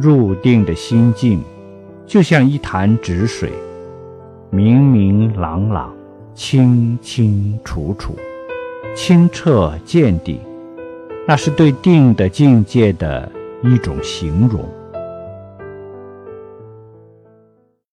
入定的心境就像一潭止水明明朗朗清清楚楚清澈见底那是对定的境界的一种形容。